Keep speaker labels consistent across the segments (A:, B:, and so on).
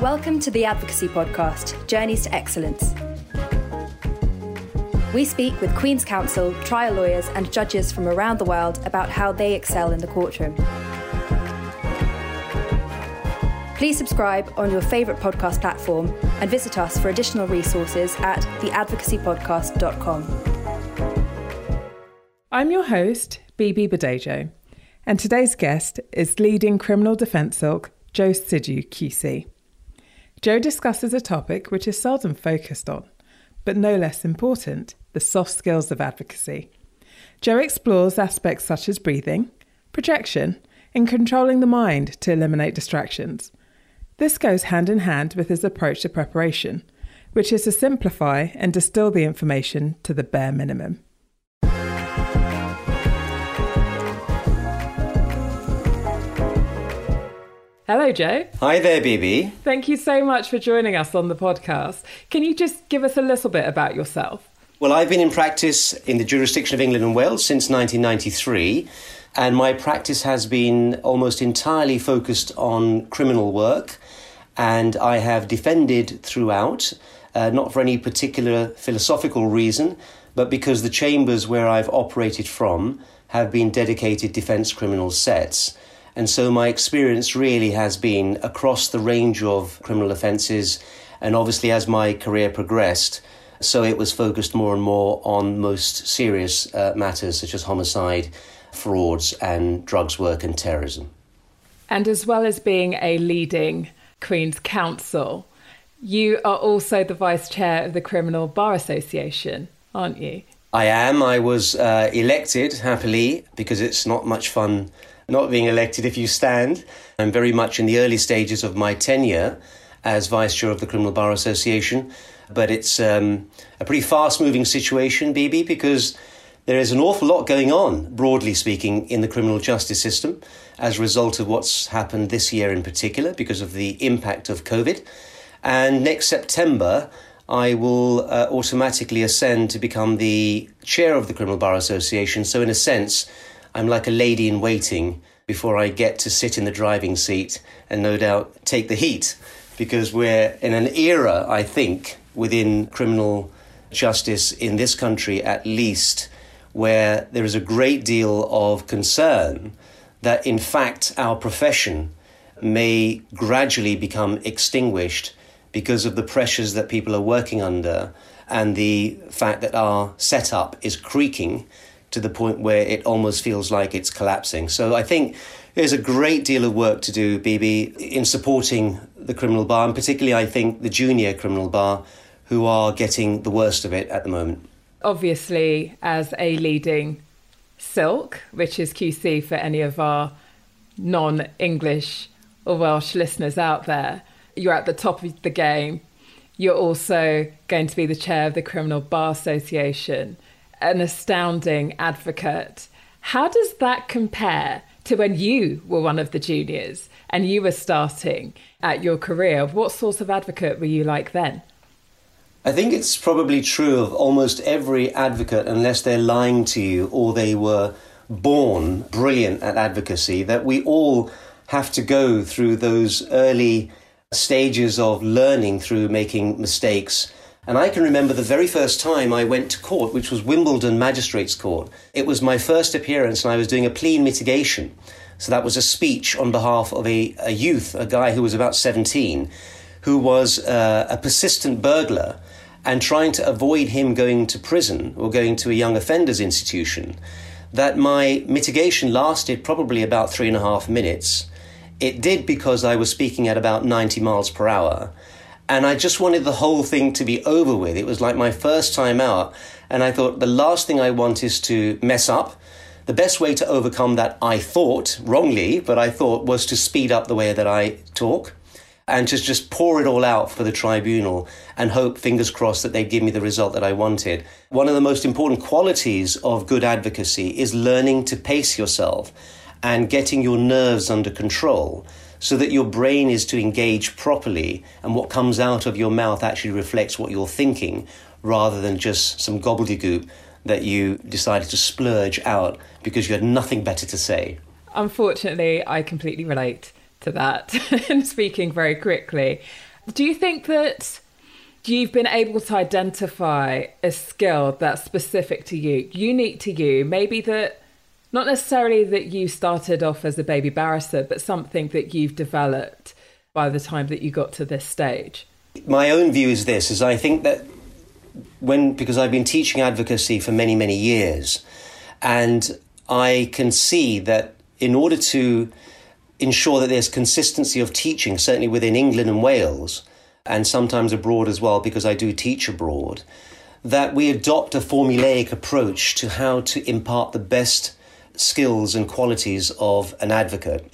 A: Welcome to the Advocacy Podcast Journeys to Excellence. We speak with Queen's Counsel, trial lawyers, and judges from around the world about how they excel in the courtroom. Please subscribe on your favourite podcast platform and visit us for additional resources at theadvocacypodcast.com.
B: I'm your host, Bibi Badejo, and today's guest is leading criminal defence silk Jo Sidhu QC. Jo discusses a topic which is seldom focused on, but no less important the soft skills of advocacy. Jo explores aspects such as breathing, projection, and controlling the mind to eliminate distractions. This goes hand in hand with his approach to preparation, which is to simplify and distill the information to the bare minimum. Hello, Jo.
C: Hi there, Bibi.
B: Thank you so much for joining us on the podcast. Can you just give us a little bit about yourself?
C: Well, I've been in practice in the jurisdiction of England and Wales since 1993, and my practice has been almost entirely focused on criminal work, and I have defended throughout, uh, not for any particular philosophical reason, but because the chambers where I've operated from have been dedicated defence criminal sets. And so my experience really has been across the range of criminal offences. And obviously, as my career progressed, so it was focused more and more on most serious uh, matters such as homicide, frauds, and drugs work and terrorism.
B: And as well as being a leading Queen's Counsel, you are also the vice chair of the Criminal Bar Association, aren't you?
C: I am. I was uh, elected happily because it's not much fun not being elected if you stand. I'm very much in the early stages of my tenure as vice chair of the Criminal Bar Association, but it's um, a pretty fast moving situation, Bibi, because there is an awful lot going on, broadly speaking, in the criminal justice system as a result of what's happened this year in particular because of the impact of COVID. And next September, I will uh, automatically ascend to become the chair of the Criminal Bar Association. So, in a sense, I'm like a lady in waiting before I get to sit in the driving seat and no doubt take the heat because we're in an era, I think, within criminal justice in this country at least, where there is a great deal of concern that in fact our profession may gradually become extinguished because of the pressures that people are working under and the fact that our setup is creaking to the point where it almost feels like it's collapsing. So I think there's a great deal of work to do, Bibi, in supporting the criminal bar, and particularly, I think, the junior criminal bar, who are getting the worst of it at the moment.
B: Obviously, as a leading silk, which is QC for any of our non English or Welsh listeners out there, you're at the top of the game. You're also going to be the chair of the Criminal Bar Association an astounding advocate. How does that compare to when you were one of the juniors and you were starting at your career? What sort of advocate were you like then?
C: I think it's probably true of almost every advocate, unless they're lying to you or they were born brilliant at advocacy, that we all have to go through those early stages of learning through making mistakes and I can remember the very first time I went to court, which was Wimbledon Magistrates Court. It was my first appearance, and I was doing a plea mitigation. So that was a speech on behalf of a, a youth, a guy who was about 17, who was uh, a persistent burglar, and trying to avoid him going to prison or going to a young offenders institution. That my mitigation lasted probably about three and a half minutes. It did because I was speaking at about 90 miles per hour and I just wanted the whole thing to be over with. It was like my first time out. And I thought the last thing I want is to mess up. The best way to overcome that, I thought, wrongly, but I thought, was to speed up the way that I talk and to just pour it all out for the tribunal and hope, fingers crossed, that they'd give me the result that I wanted. One of the most important qualities of good advocacy is learning to pace yourself and getting your nerves under control so that your brain is to engage properly and what comes out of your mouth actually reflects what you're thinking rather than just some gobbledygook that you decided to splurge out because you had nothing better to say.
B: Unfortunately, I completely relate to that and speaking very quickly. Do you think that you've been able to identify a skill that's specific to you, unique to you, maybe that not necessarily that you started off as a baby barrister, but something that you've developed by the time that you got to this stage?
C: My own view is this is I think that when because I've been teaching advocacy for many many years and I can see that in order to ensure that there's consistency of teaching certainly within England and Wales and sometimes abroad as well, because I do teach abroad, that we adopt a formulaic approach to how to impart the best skills and qualities of an advocate.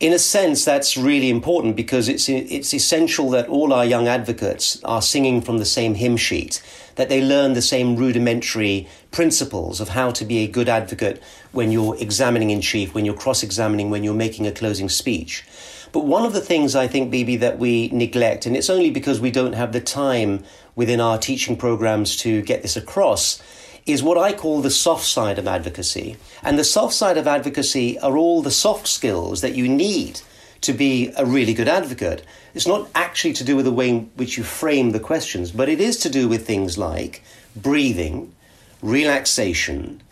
C: In a sense, that's really important because it's, it's essential that all our young advocates are singing from the same hymn sheet, that they learn the same rudimentary principles of how to be a good advocate when you're examining in chief, when you're cross examining, when you're making a closing speech. But one of the things I think, Bibi, that we neglect, and it's only because we don't have the time within our teaching programs to get this across, is what I call the soft side of advocacy. And the soft side of advocacy are all the soft skills that you need to be a really good advocate. It's not actually to do with the way in which you frame the questions, but it is to do with things like breathing, relaxation,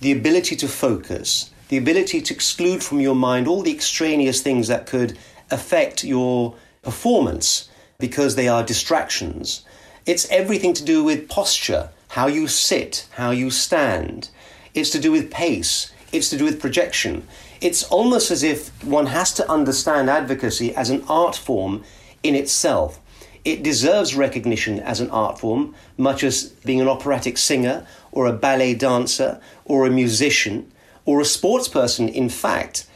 C: the ability to focus, the ability to exclude from your mind all the extraneous things that could affect your performance because they are distractions. It's everything to do with posture, how you sit, how you stand. It's to do with pace, it's to do with projection. It's almost as if one has to understand advocacy as an art form in itself. It deserves recognition as an art form, much as being an operatic singer or a ballet dancer or a musician or a sports person, in fact,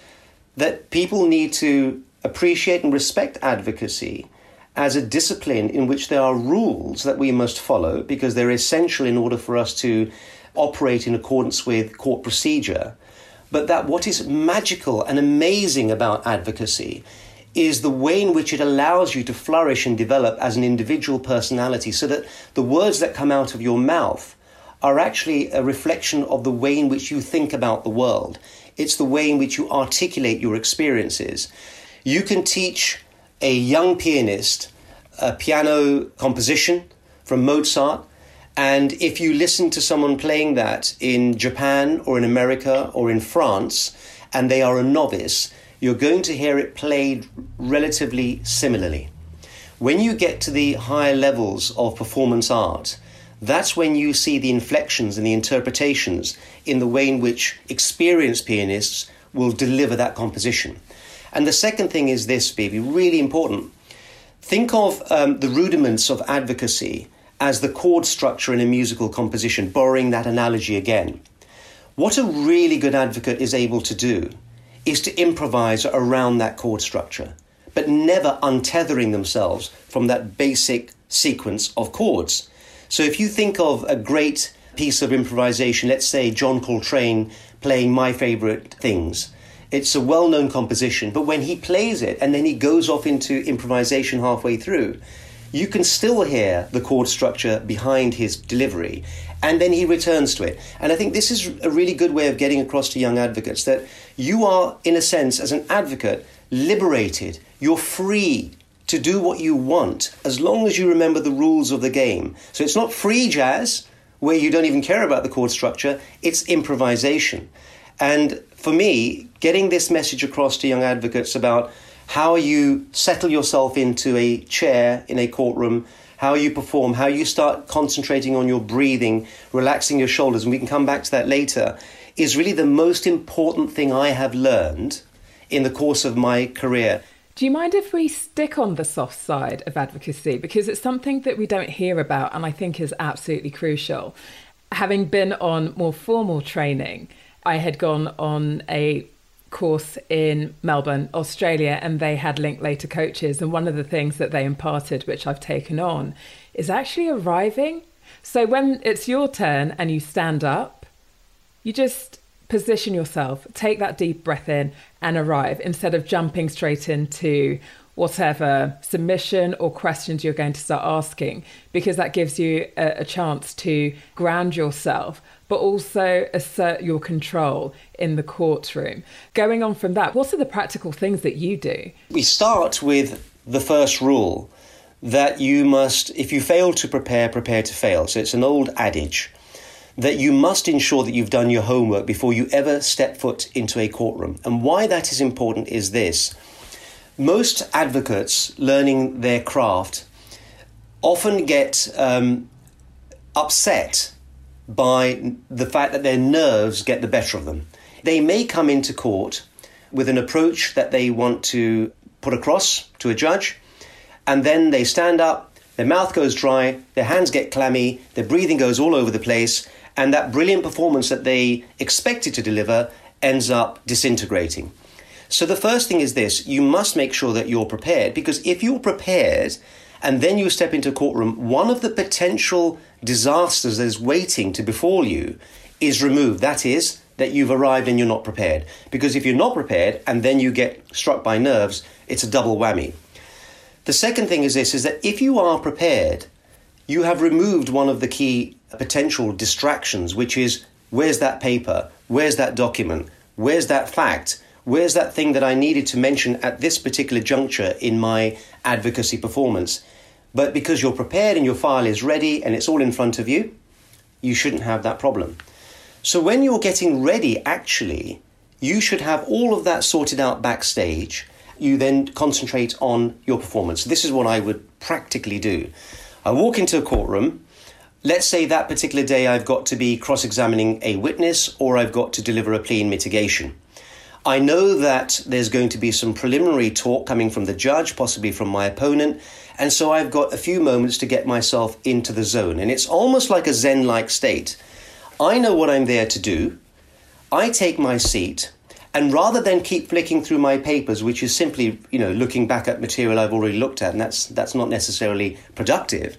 C: that people need to appreciate and respect advocacy as a discipline in which there are rules that we must follow because they're essential in order for us to operate in accordance with court procedure. But that what is magical and amazing about advocacy is the way in which it allows you to flourish and develop as an individual personality so that the words that come out of your mouth are actually a reflection of the way in which you think about the world. It's the way in which you articulate your experiences. You can teach a young pianist a piano composition from Mozart, and if you listen to someone playing that in Japan or in America or in France, and they are a novice, you're going to hear it played relatively similarly. When you get to the higher levels of performance art, that's when you see the inflections and the interpretations in the way in which experienced pianists will deliver that composition. And the second thing is this, Bibi, really important. Think of um, the rudiments of advocacy as the chord structure in a musical composition, borrowing that analogy again. What a really good advocate is able to do is to improvise around that chord structure, but never untethering themselves from that basic sequence of chords. So if you think of a great piece of improvisation, let's say John Coltrane playing My Favorite Things, it's a well known composition, but when he plays it and then he goes off into improvisation halfway through, you can still hear the chord structure behind his delivery, and then he returns to it. And I think this is a really good way of getting across to young advocates that you are, in a sense, as an advocate, liberated. You're free to do what you want as long as you remember the rules of the game. So it's not free jazz where you don't even care about the chord structure, it's improvisation. And for me, getting this message across to young advocates about how you settle yourself into a chair in a courtroom, how you perform, how you start concentrating on your breathing, relaxing your shoulders, and we can come back to that later, is really the most important thing I have learned in the course of my career.
B: Do you mind if we stick on the soft side of advocacy? Because it's something that we don't hear about and I think is absolutely crucial. Having been on more formal training, I had gone on a course in Melbourne, Australia, and they had Linklater coaches. And one of the things that they imparted, which I've taken on, is actually arriving. So when it's your turn and you stand up, you just position yourself, take that deep breath in, and arrive instead of jumping straight into whatever submission or questions you're going to start asking, because that gives you a, a chance to ground yourself but also assert your control in the courtroom. Going on from that, what are the practical things that you do?
C: We start with the first rule that you must, if you fail to prepare, prepare to fail. So it's an old adage that you must ensure that you've done your homework before you ever step foot into a courtroom. And why that is important is this most advocates learning their craft often get um, upset by the fact that their nerves get the better of them. They may come into court with an approach that they want to put across to a judge, and then they stand up, their mouth goes dry, their hands get clammy, their breathing goes all over the place, and that brilliant performance that they expected to deliver ends up disintegrating. So the first thing is this you must make sure that you're prepared because if you're prepared and then you step into a courtroom, one of the potential disasters that is waiting to befall you is removed. That is, that you've arrived and you're not prepared. Because if you're not prepared and then you get struck by nerves, it's a double whammy. The second thing is this is that if you are prepared, you have removed one of the key potential distractions, which is where's that paper? Where's that document? Where's that fact? Where's that thing that I needed to mention at this particular juncture in my advocacy performance? But because you're prepared and your file is ready and it's all in front of you, you shouldn't have that problem. So when you're getting ready, actually, you should have all of that sorted out backstage. You then concentrate on your performance. This is what I would practically do. I walk into a courtroom. Let's say that particular day I've got to be cross examining a witness or I've got to deliver a plea in mitigation. I know that there's going to be some preliminary talk coming from the judge, possibly from my opponent, and so I've got a few moments to get myself into the zone. And it's almost like a Zen like state. I know what I'm there to do. I take my seat, and rather than keep flicking through my papers, which is simply, you know, looking back at material I've already looked at, and that's that's not necessarily productive,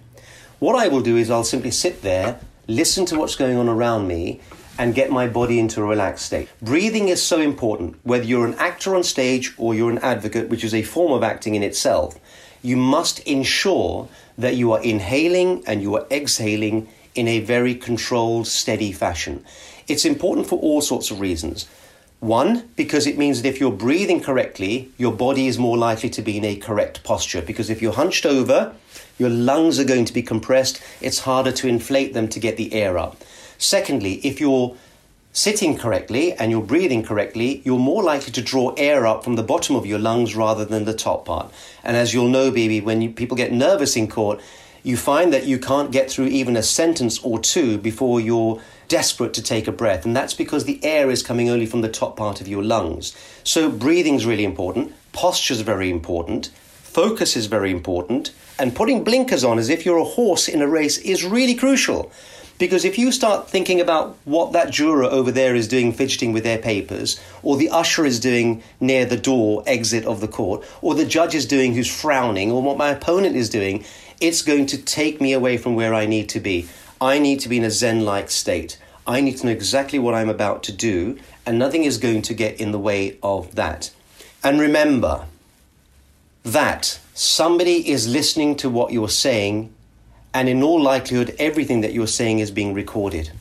C: what I will do is I'll simply sit there, listen to what's going on around me, and get my body into a relaxed state. Breathing is so important, whether you're an actor on stage or you're an advocate, which is a form of acting in itself. You must ensure that you are inhaling and you are exhaling in a very controlled, steady fashion. It's important for all sorts of reasons. One, because it means that if you're breathing correctly, your body is more likely to be in a correct posture. Because if you're hunched over, your lungs are going to be compressed, it's harder to inflate them to get the air up. Secondly, if you're sitting correctly and you're breathing correctly, you're more likely to draw air up from the bottom of your lungs rather than the top part. And as you'll know, Bibi, when you, people get nervous in court, you find that you can't get through even a sentence or two before you're desperate to take a breath. And that's because the air is coming only from the top part of your lungs. So breathing is really important, posture is very important, focus is very important, and putting blinkers on as if you're a horse in a race is really crucial. Because if you start thinking about what that juror over there is doing, fidgeting with their papers, or the usher is doing near the door exit of the court, or the judge is doing who's frowning, or what my opponent is doing, it's going to take me away from where I need to be. I need to be in a Zen like state. I need to know exactly what I'm about to do, and nothing is going to get in the way of that. And remember that somebody is listening to what you're saying and in all likelihood, everything that you're saying is being recorded.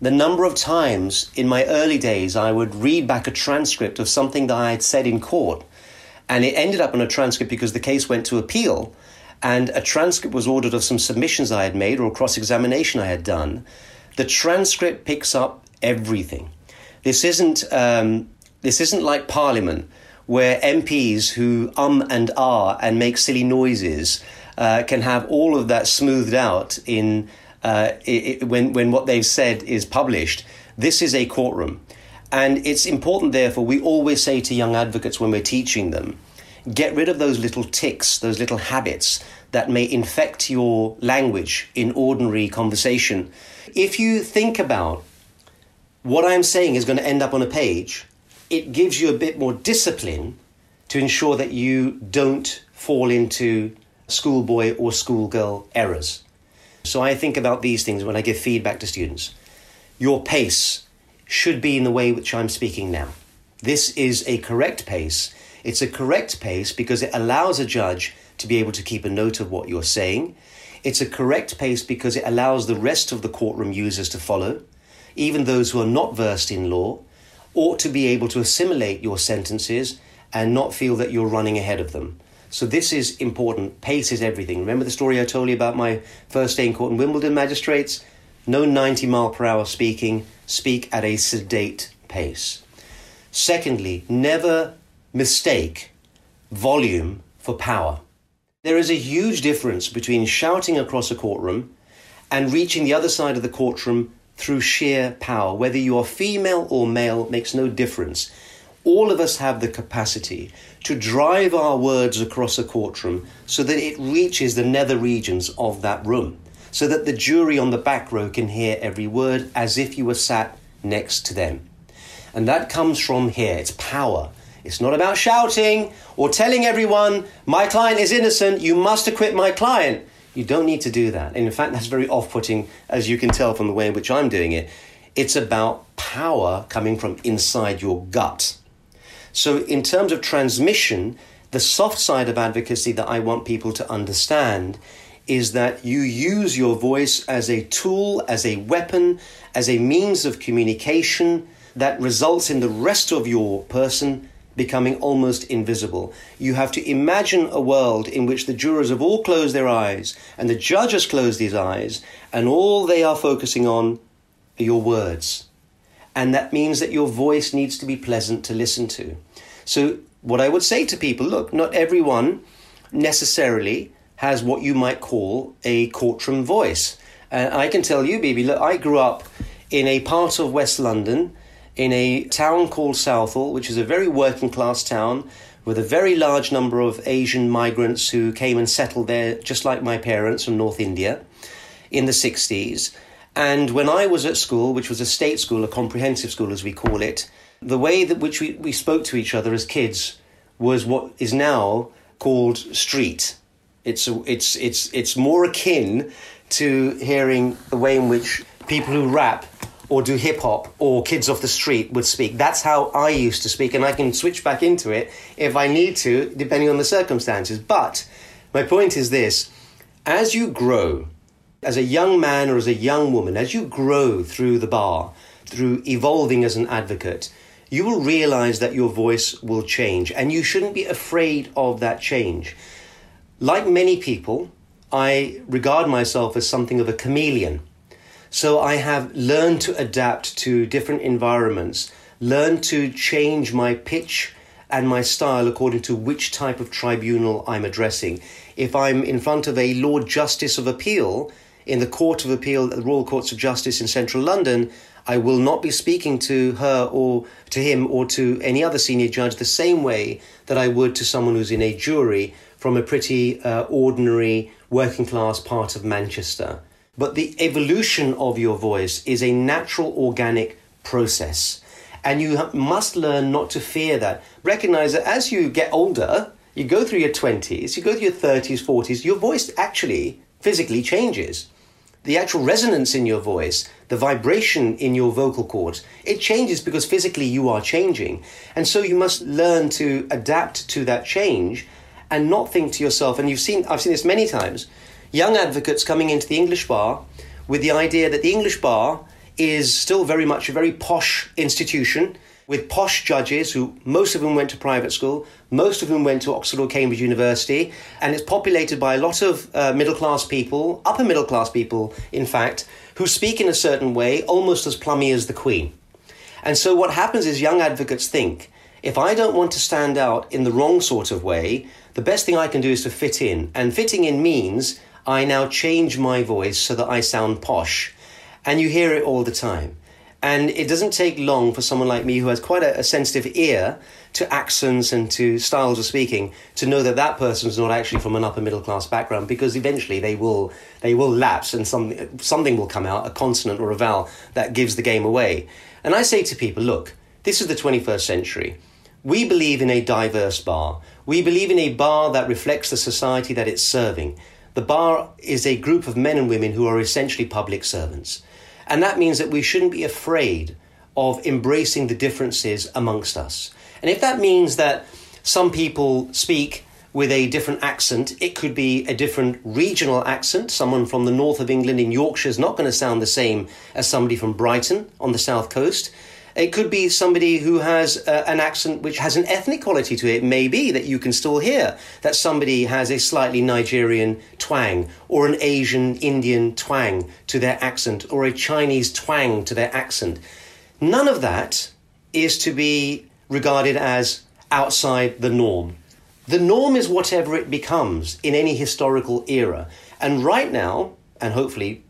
C: The number of times in my early days I would read back a transcript of something that I had said in court, and it ended up in a transcript because the case went to appeal, and a transcript was ordered of some submissions I had made or cross examination I had done. The transcript picks up everything. This isn't, um, this isn't like Parliament, where MPs who um and ah and make silly noises uh, can have all of that smoothed out in uh, it, when when what they've said is published. This is a courtroom, and it's important. Therefore, we always say to young advocates when we're teaching them, get rid of those little ticks, those little habits that may infect your language in ordinary conversation. If you think about what I'm saying is going to end up on a page, it gives you a bit more discipline to ensure that you don't fall into schoolboy or schoolgirl errors. So I think about these things when I give feedback to students. Your pace should be in the way which I'm speaking now. This is a correct pace. It's a correct pace because it allows a judge to be able to keep a note of what you're saying. It's a correct pace because it allows the rest of the courtroom users to follow. even those who are not versed in law, ought to be able to assimilate your sentences and not feel that you're running ahead of them. So this is important. Pace is everything. Remember the story I told you about my first day in court in Wimbledon magistrates? No 90 mile per hour speaking, speak at a sedate pace. Secondly, never mistake volume for power. There is a huge difference between shouting across a courtroom and reaching the other side of the courtroom through sheer power. Whether you are female or male makes no difference. All of us have the capacity to drive our words across a courtroom so that it reaches the nether regions of that room, so that the jury on the back row can hear every word as if you were sat next to them. And that comes from here it's power. It's not about shouting or telling everyone, my client is innocent, you must acquit my client. You don't need to do that. And in fact, that's very off putting, as you can tell from the way in which I'm doing it. It's about power coming from inside your gut. So, in terms of transmission, the soft side of advocacy that I want people to understand is that you use your voice as a tool, as a weapon, as a means of communication that results in the rest of your person becoming almost invisible. You have to imagine a world in which the jurors have all closed their eyes and the judge has closed his eyes, and all they are focusing on are your words. And that means that your voice needs to be pleasant to listen to. So, what I would say to people look, not everyone necessarily has what you might call a courtroom voice. And I can tell you, Bibi, look, I grew up in a part of West London in a town called Southall, which is a very working class town with a very large number of Asian migrants who came and settled there, just like my parents from North India in the 60s. And when I was at school, which was a state school, a comprehensive school as we call it, the way that which we, we spoke to each other as kids was what is now called street. It's, a, it's, it's, it's more akin to hearing the way in which people who rap or do hip hop or kids off the street would speak. That's how I used to speak, and I can switch back into it if I need to, depending on the circumstances. But my point is this as you grow, as a young man or as a young woman, as you grow through the bar, through evolving as an advocate, you will realize that your voice will change, and you shouldn't be afraid of that change. Like many people, I regard myself as something of a chameleon. So I have learned to adapt to different environments, learned to change my pitch and my style according to which type of tribunal I'm addressing. If I'm in front of a Lord Justice of Appeal in the Court of Appeal, the Royal Courts of Justice in central London, I will not be speaking to her or to him or to any other senior judge the same way that I would to someone who's in a jury from a pretty uh, ordinary working class part of Manchester. But the evolution of your voice is a natural, organic process. And you must learn not to fear that. Recognize that as you get older, you go through your 20s, you go through your 30s, 40s, your voice actually physically changes. The actual resonance in your voice, the vibration in your vocal cords, it changes because physically you are changing. And so you must learn to adapt to that change and not think to yourself, and you've seen, I've seen this many times, young advocates coming into the English bar with the idea that the English bar is still very much a very posh institution with posh judges who most of whom went to private school, most of whom went to Oxford or Cambridge University, and it's populated by a lot of uh, middle class people, upper middle class people, in fact, who speak in a certain way, almost as plummy as the Queen. And so what happens is young advocates think if I don't want to stand out in the wrong sort of way, the best thing I can do is to fit in. And fitting in means I now change my voice so that I sound posh. And you hear it all the time. And it doesn't take long for someone like me who has quite a, a, sensitive ear to accents and to styles of speaking to know that that person is not actually from an upper middle class background because eventually they will they will lapse and some, something will come out, a consonant or a vowel that gives the game away. And I say to people, look, this is the 21st century. We believe in a diverse bar. We believe in a bar that reflects the society that it's serving. The bar is a group of men and women who are essentially public servants. And that means that we shouldn't be afraid of embracing the differences amongst us. And if that means that some people speak with a different accent. It could be a different regional accent. Someone from the north of England in Yorkshire is not going to sound the same as somebody from Brighton on the south coast. It could be somebody who has uh, an accent which has an ethnic quality to it. Maybe that you can still hear that somebody has a slightly Nigerian twang or an Asian Indian twang to their accent or a Chinese twang to their accent. None of that is to be regarded as outside the norm. The norm is whatever it becomes in any historical era. And right now, and hopefully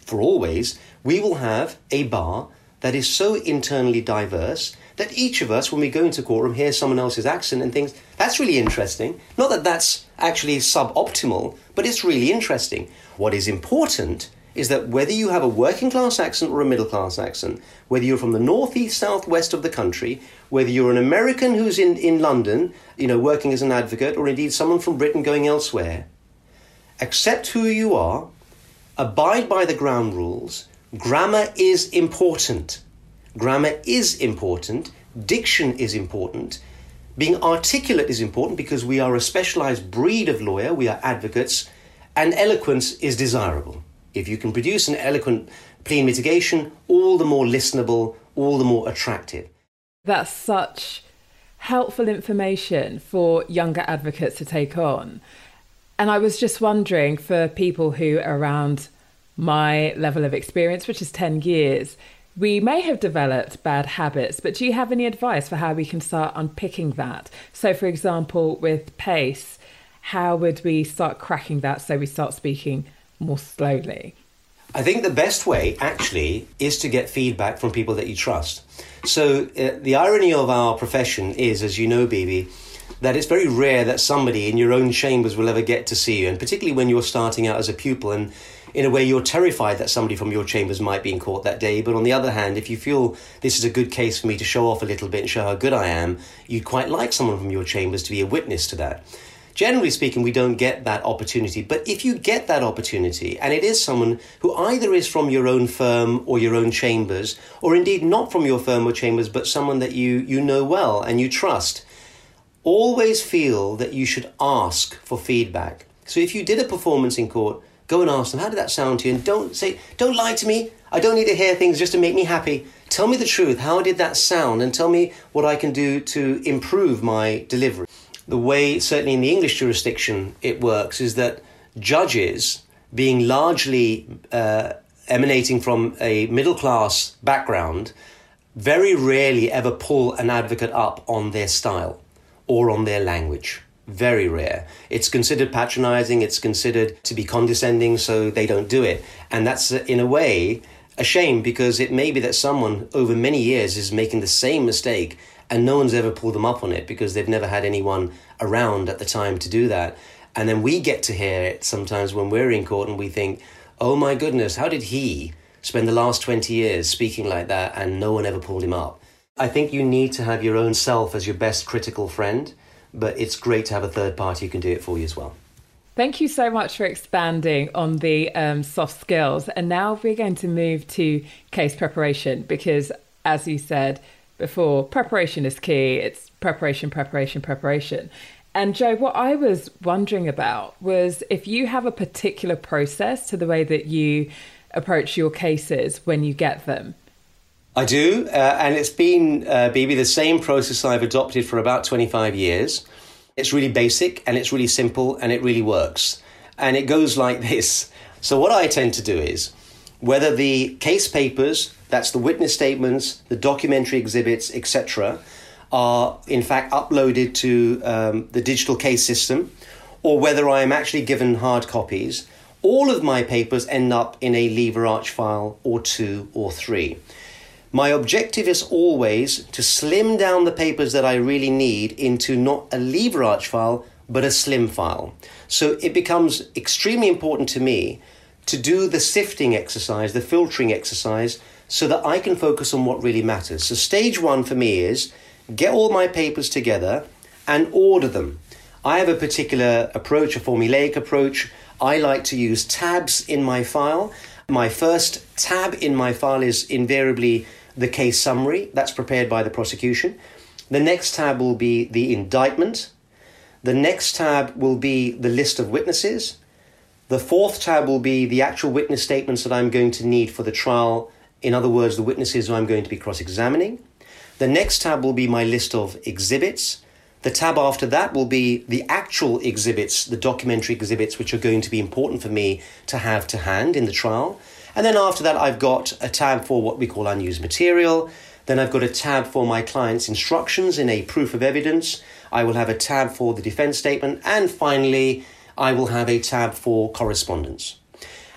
C: for always, we will have a bar that is so internally diverse that each of us, when we go into courtroom, hears someone else's accent and thinks, that's really interesting. Not that that's actually suboptimal, but it's really interesting. What is important is that whether you have a working class accent or a middle class accent, whether you're from the northeast, southwest of the country, whether you're an American who's in, in London, you know, working as an advocate, or indeed someone from Britain going elsewhere, accept who you are, abide by the ground rules, Grammar is important. Grammar is important. Diction is important. Being articulate is important because we are a specialized breed of lawyer, we are advocates, and eloquence is desirable. If you can produce an eloquent plea mitigation, all the more listenable, all the more attractive.
B: That's such helpful information for younger advocates to take on. And I was just wondering for people who are around my level of experience, which is 10 years, we may have developed bad habits, but do you have any advice for how we can start unpicking that? So, for example, with pace, how would we start cracking that so we start speaking more slowly?
C: I think the best way, actually, is to get feedback from people that you trust. So, uh, the irony of our profession is, as you know, Bibi, that it's very rare that somebody in your own chambers will ever get to see you, and particularly when you're starting out as a pupil. And in a way, you're terrified that somebody from your chambers might be in court that day. But on the other hand, if you feel this is a good case for me to show off a little bit and show how good I am, you'd quite like someone from your chambers to be a witness to that. Generally speaking, we don't get that opportunity. But if you get that opportunity, and it is someone who either is from your own firm or your own chambers, or indeed not from your firm or chambers, but someone that you, you know well and you trust, always feel that you should ask for feedback. So if you did a performance in court, Go and ask them, how did that sound to you? And don't say, don't lie to me. I don't need to hear things just to make me happy. Tell me the truth. How did that sound? And tell me what I can do to improve my delivery. The way, certainly in the English jurisdiction, it works is that judges, being largely uh, emanating from a middle class background, very rarely ever pull an advocate up on their style or on their language very rare. It's considered patronizing, it's considered to be condescending, so they don't do it. And that's, uh, in a way, a shame because it may be that someone over many years is making the same mistake and no one's ever pulled them up on it because they've never had anyone around at the time to do that. And then we get to hear it sometimes when we're in court and we think, oh my goodness, how did he spend the last 20 years speaking like that and no one ever pulled him up? I think you need to have your own self as your best critical friend but it's great to have a third party who can do it for you as well.
B: Thank you so much for expanding on the um, soft skills. And now we're going to move to case preparation because, as you said before, preparation is key. It's preparation, preparation, preparation. And Jo, what I was wondering about was if you have a particular process to the way that you approach your cases when you get them.
C: I do, uh, and it's been, uh, the same process I've adopted for about 25 years. It's really basic and it's really simple and it really works. And it goes like this. So, what I tend to do is whether the case papers, that's the witness statements, the documentary exhibits, etc., are in fact uploaded to um, the digital case system, or whether I am actually given hard copies, all of my papers end up in a lever arch file or two or three. My objective is always to slim down the papers that I really need into not a lever arch file, but a slim file. So it becomes extremely important to me to do the sifting exercise, the filtering exercise, so that I can focus on what really matters. So, stage one for me is get all my papers together and order them. I have a particular approach, a formulaic approach. I like to use tabs in my file. My first tab in my file is invariably the case summary, that's prepared by the prosecution. The next tab will be the indictment. The next tab will be the list of witnesses. The fourth tab will be the actual witness statements that I'm going to need for the trial. In other words, the witnesses who I'm going to be cross examining. The next tab will be my list of exhibits. The tab after that will be the actual exhibits, the documentary exhibits, which are going to be important for me to have to hand in the trial. And then after that, I've got a tab for what we call unused material. Then I've got a tab for my client's instructions in a proof of evidence. I will have a tab for the defense statement. And finally, I will have a tab for correspondence.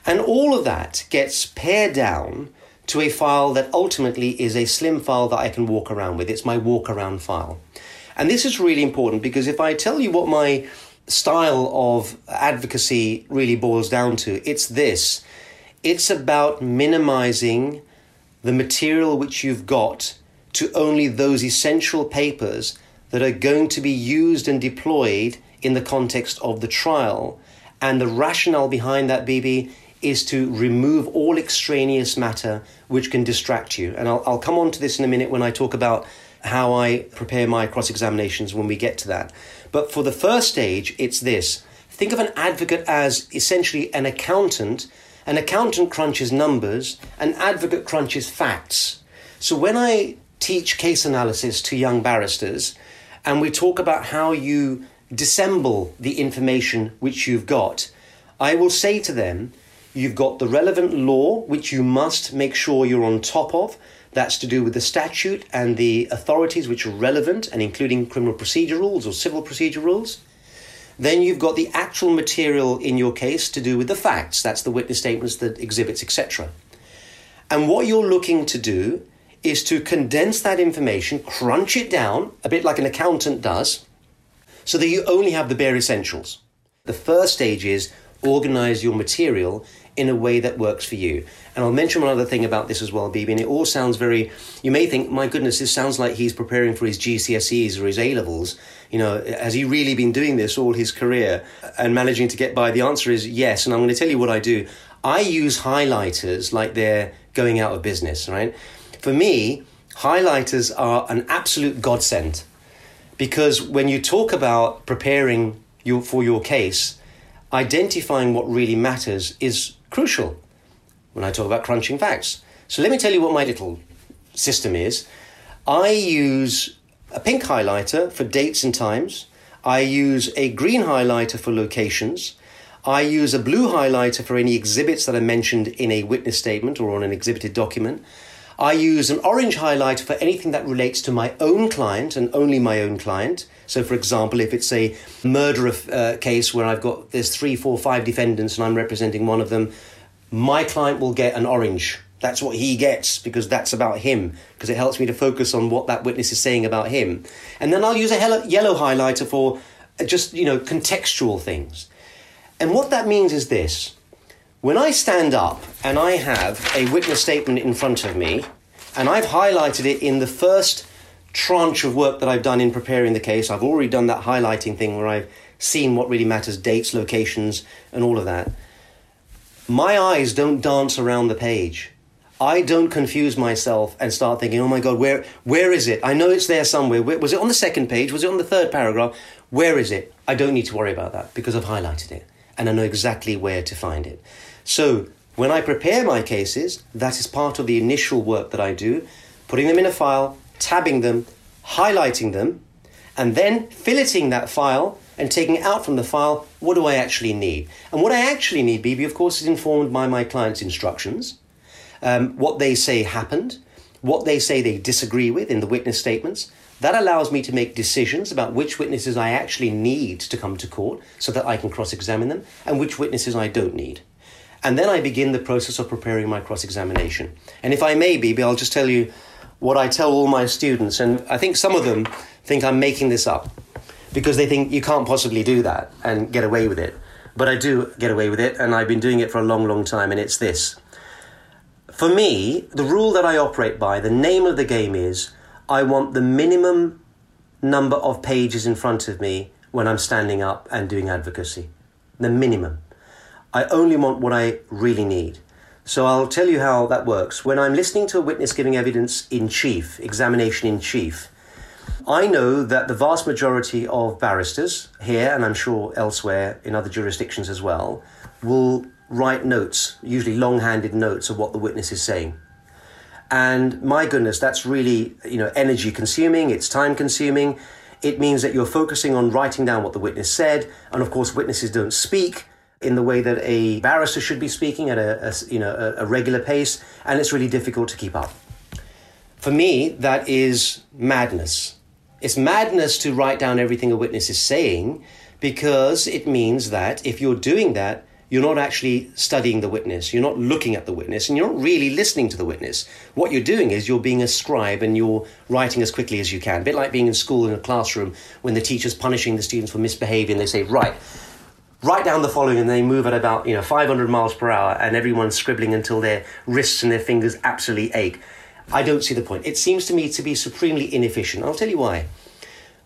C: And all of that gets pared down to a file that ultimately is a slim file that I can walk around with. It's my walk around file. And this is really important because if I tell you what my style of advocacy really boils down to, it's this it's about minimizing the material which you've got to only those essential papers that are going to be used and deployed in the context of the trial. And the rationale behind that, Bibi, is to remove all extraneous matter which can distract you. And I'll, I'll come on to this in a minute when I talk about how I prepare my cross examinations when we get to that. But for the first stage, it's this think of an advocate as essentially an accountant. An accountant crunches numbers, an advocate crunches facts. So when I teach case analysis to young barristers, and we talk about how you dissemble the information which you've got, I will say to them, you've got the relevant law which you must make sure you're on top of. That's to do with the statute and the authorities which are relevant and including criminal procedure rules or civil procedure rules. Then you've got the actual material in your case to do with the facts. That's the witness statements, the exhibits, etc. And what you're looking to do is to condense that information, crunch it down, a bit like an accountant does, so that you only have the bare essentials. The first stage is organize your material in a way that works for you. And I'll mention one other thing about this as well, Bibi, and it all sounds very, you may think, my goodness, this sounds like he's preparing for his GCSEs or his A levels. You know, has he really been doing this all his career and managing to get by? The answer is yes. And I'm going to tell you what I do. I use highlighters like they're going out of business, right? For me, highlighters are an absolute godsend because when you talk about preparing your, for your case, identifying what really matters is crucial when I talk about crunching facts. So let me tell you what my little system is. I use a pink highlighter for dates and times. I use a green highlighter for locations. I use a blue highlighter for any exhibits that are mentioned in a witness statement or on an exhibited document. I use an orange highlighter for anything that relates to my own client and only my own client. So, for example, if it's a murder uh, case where I've got there's three, four, five defendants and I'm representing one of them, my client will get an orange. That's what he gets because that's about him because it helps me to focus on what that witness is saying about him. And then I'll use a yellow highlighter for uh, just you know contextual things. And what that means is this when I stand up and I have a witness statement in front of me, and I've highlighted it in the first tranche of work that I've done in preparing the case, I've already done that highlighting thing where I've seen what really matters dates, locations, and all of that. My eyes don't dance around the page. I don't confuse myself and start thinking, oh my God, where, where is it? I know it's there somewhere. Where, was it on the second page? Was it on the third paragraph? Where is it? I don't need to worry about that because I've highlighted it and I know exactly where to find it. So when I prepare my cases, that is part of the initial work that I do, putting them in a file, tabbing them, highlighting them, and then filleting that file and taking out from the file what do I actually need. And what I actually need, Bibi, of course, is informed by my client's instructions, um, what they say happened, what they say they disagree with in the witness statements, that allows me to make decisions about which witnesses I actually need to come to court so that I can cross examine them and which witnesses I don't need. And then I begin the process of preparing my cross examination. And if I may, Bibi, I'll just tell you what I tell all my students, and I think some of them think I'm making this up because they think you can't possibly do that and get away with it. But I do get away with it, and I've been doing it for a long, long time, and it's this. For me, the rule that I operate by, the name of the game is I want the minimum number of pages in front of me when I'm standing up and doing advocacy. The minimum. I only want what I really need. So I'll tell you how that works. When I'm listening to a witness giving evidence in chief, examination in chief, I know that the vast majority of barristers here, and I'm sure elsewhere in other jurisdictions as well, will write notes, usually long handed notes of what the witness is saying. And my goodness, that's really you know energy consuming, it's time consuming. It means that you're focusing on writing down what the witness said, and of course, witnesses don't speak in the way that a barrister should be speaking at a, a you know a, a regular pace, and it's really difficult to keep up. For me, that is madness. It's madness to write down everything a witness is saying because it means that if you're doing that, you're not actually studying the witness, you're not looking at the witness, and you're not really listening to the witness. What you're doing is you're being a scribe and you're writing as quickly as you can. A bit like being in school in a classroom when the teacher's punishing the students for misbehaving, they say, right, write down the following, and they move at about you know 500 miles per hour, and everyone's scribbling until their wrists and their fingers absolutely ache. I don't see the point. It seems to me to be supremely inefficient. I'll tell you why.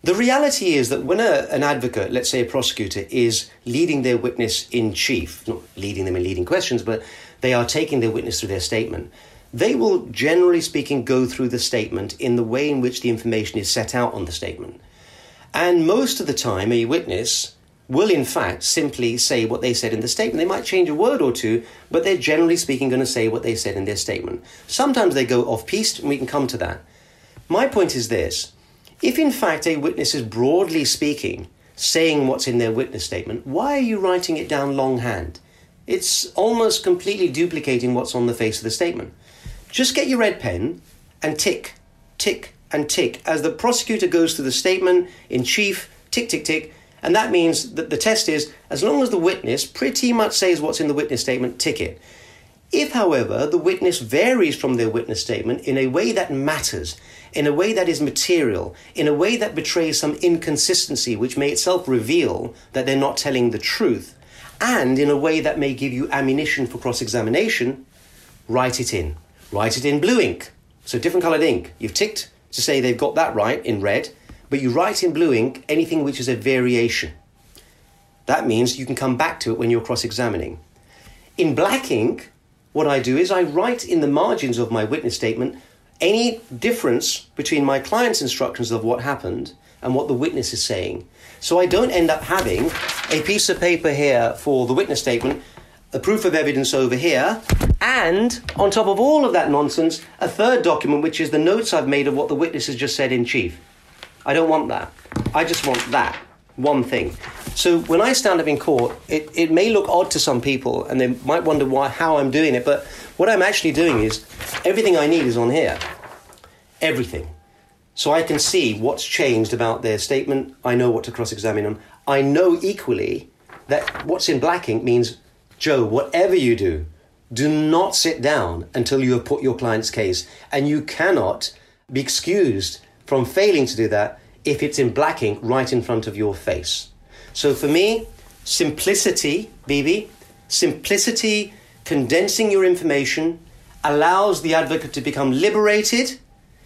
C: The reality is that when a, an advocate, let's say a prosecutor, is leading their witness in chief, not leading them in leading questions, but they are taking their witness through their statement, they will, generally speaking, go through the statement in the way in which the information is set out on the statement. And most of the time, a witness will, in fact, simply say what they said in the statement. They might change a word or two, but they're generally speaking going to say what they said in their statement. Sometimes they go off piste, and we can come to that. My point is this if in fact a witness is broadly speaking saying what's in their witness statement, why are you writing it down longhand? It's almost completely duplicating what's on the face of the statement. Just get your red pen and tick, tick, and tick as the prosecutor goes through the statement in chief, tick, tick, tick. And that means that the test is as long as the witness pretty much says what's in the witness statement, tick it. If, however, the witness varies from their witness statement in a way that matters, in a way that is material, in a way that betrays some inconsistency which may itself reveal that they're not telling the truth, and in a way that may give you ammunition for cross examination, write it in. Write it in blue ink. So, different coloured ink. You've ticked to say they've got that right in red, but you write in blue ink anything which is a variation. That means you can come back to it when you're cross examining. In black ink, what I do is I write in the margins of my witness statement any difference between my client's instructions of what happened and what the witness is saying. So I don't end up having a piece of paper here for the witness statement, a proof of evidence over here, and on top of all of that nonsense, a third document which is the notes I've made of what the witness has just said in chief. I don't want that. I just want that one thing. So when I stand up in court, it, it may look odd to some people and they might wonder why how I'm doing it, but what I'm actually doing is everything I need is on here. Everything. So I can see what's changed about their statement. I know what to cross examine them. I know equally that what's in black ink means, Jo, whatever you do, do not sit down until you have put your client's case. And you cannot be excused from failing to do that if it's in black ink right in front of your face. So for me, simplicity, Bibi, simplicity, condensing your information allows the advocate to become liberated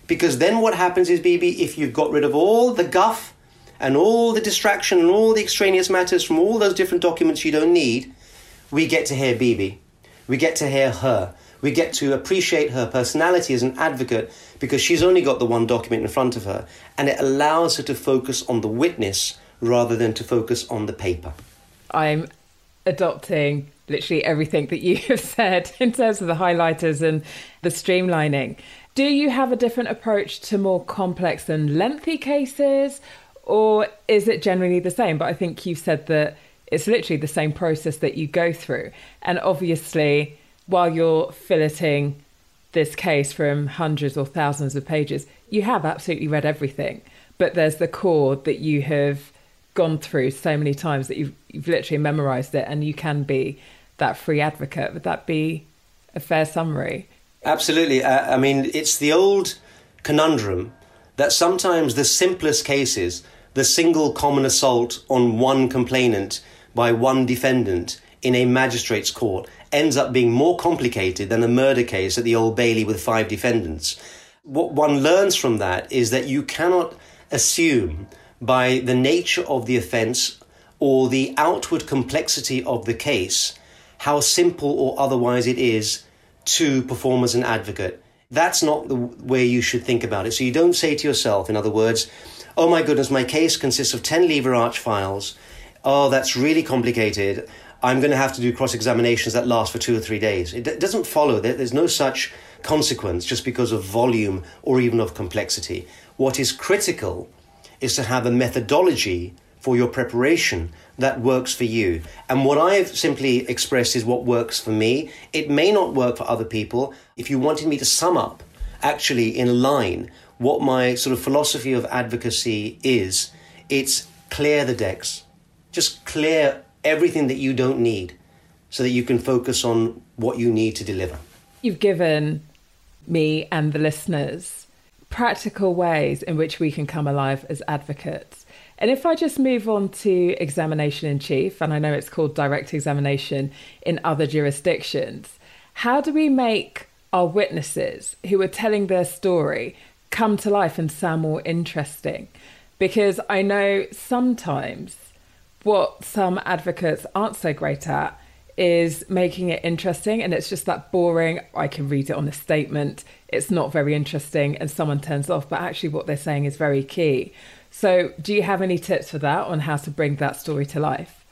C: because then what happens is, Bibi, if you've got rid of all the guff and all the distraction and all the extraneous matters from all those different documents you don't need, we get to hear Bibi. We get to hear her. We get to appreciate her personality as an advocate because she's only got the one document in front of her and it allows her to focus on the witness rather than to focus on the paper.
B: I'm adopting literally everything that you have said in terms of the highlighters and the streamlining. Do you have a different approach to more complex and lengthy cases, or is it generally the same? But I think you've said that it's literally the same process that you go through. And obviously, while you're filleting this case from hundreds or thousands of pages, you have absolutely read everything. But there's the core that you have gone through so many times that you've, you've literally memorized it and you can be that free advocate. Would that be a fair summary?
C: Absolutely. Uh, I mean, it's the old conundrum that sometimes the simplest cases, the single common assault on one complainant by one defendant in a magistrate's court, ends up being more complicated than a murder case at the Old Bailey with five defendants. What one learns from that is that you cannot assume by the nature of the offence or the outward complexity of the case how simple or otherwise it is to perform as an advocate. That's not the way you should think about it. So you don't say to yourself, in other words, oh my goodness, my case consists of 10 lever arch files. Oh, that's really complicated. I'm going to have to do cross examinations that last for two or three days. It doesn't follow. There's no such consequence just because of volume or even of complexity. What is critical is to have a methodology for your preparation that works for you. And what I've simply expressed is what works for me. It may not work for other people. If you wanted me to sum up, actually, in line, what my sort of philosophy of advocacy is, it's clear the decks. Just clear everything that you don't need so that you can focus on what you need to deliver.
B: You've given me and the listeners practical ways in which we can come alive as advocates. And if I just move on to examination in chief, and I know it's called direct examination in other jurisdictions, how do we make our witnesses who are telling their story come to life and sound more interesting? Because I know sometimes what some advocates aren't so great at is making it interesting and it's just that boring i can read it on the statement it's not very interesting and someone turns off but actually what they're saying is very key so do you have any tips for that on how to bring that story to life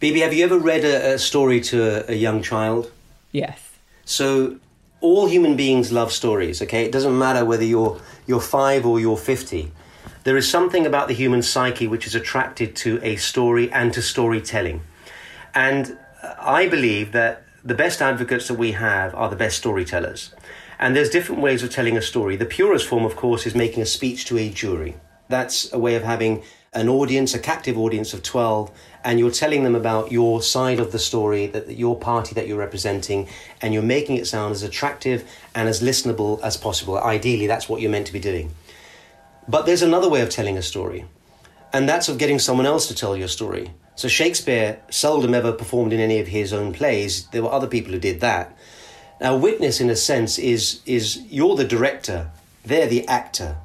C: Bibi, have you ever read a, a story to a, a young child
B: yes
C: so all human beings love stories okay it doesn't matter whether you're you're 5 or you're 50 there is something about the human psyche which is attracted to a story and to storytelling and uh, I believe that the best advocates that we have are the best storytellers. And there's different ways of telling a story. The purest form, of course, is making a speech to a jury. That's a way of having an audience, a captive audience of 12, and you're telling them about your side of the story, that your party that you're representing, and you're making it sound as attractive and as listenable as possible. Ideally, that's what you're meant to be doing. But there's another way of telling a story, and that's of getting someone else to tell your story. So Shakespeare seldom ever performed in any of his own plays. There were other people who did that. Now, witness, in a sense, is is you're the director, they're the actor.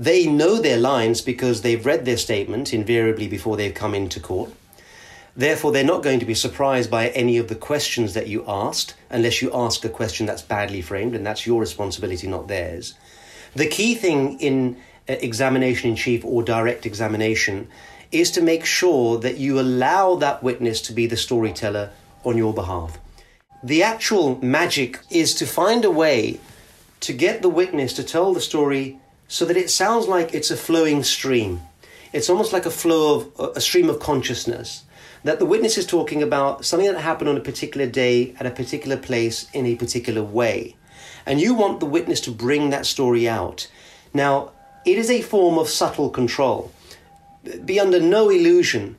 C: They know their lines because they've read their statement invariably before they've come into court. Therefore, they're not going to be surprised by any of the questions that you asked, unless you ask a question that's badly framed, and that's your responsibility, not theirs. The key thing in uh, examination in chief or direct examination is to make sure that you allow that witness to be the storyteller on your behalf. The actual magic is to find a way to get the witness to tell the story so that it sounds like it's a flowing stream. It's almost like a flow of a stream of consciousness. That the witness is talking about something that happened on a particular day at a particular place in a particular way. And you want the witness to bring that story out. Now, it is a form of subtle control be under no illusion.